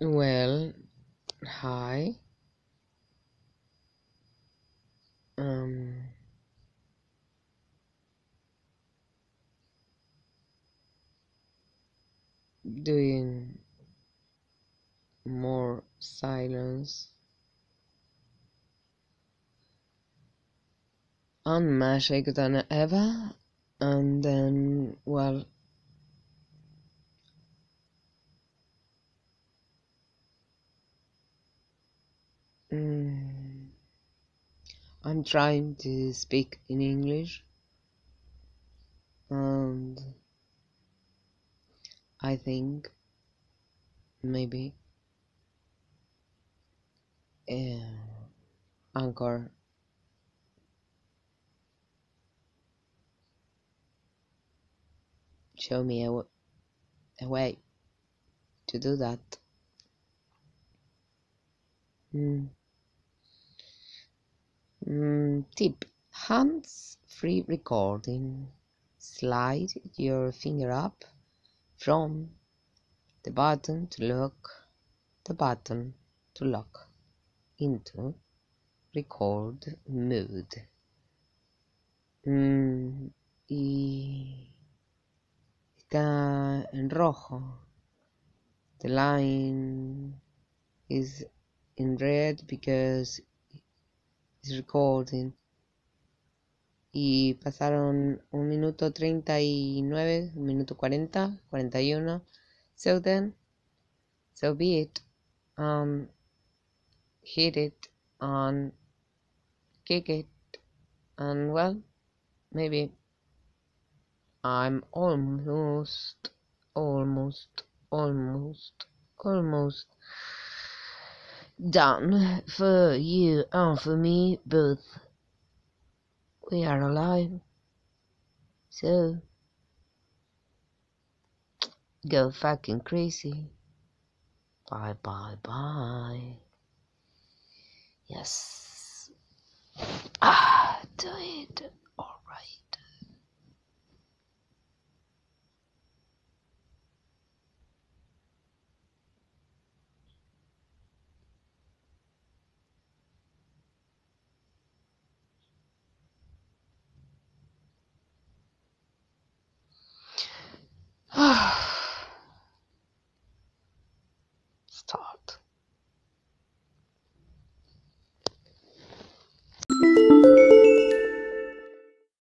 Well, hi. Um, doing more silence. I'm than ever, and then, well, I'm trying to speak in English, and I think maybe uh, Anchor show me a, way to do that. Mm. Mm, tip hands free recording. Slide your finger up from the button to lock the button to lock into record mode. Mm, y está en rojo. The line is in red because recording. Y pasaron un minuto treinta y nueve, un minuto cuarenta, cuarenta y uno. So then, so be it. Um, hit it and kick it, and well, maybe I'm almost, almost, almost, almost done for you and for me both. We are alive. So, go fucking crazy. Bye bye bye. Yes. Ah.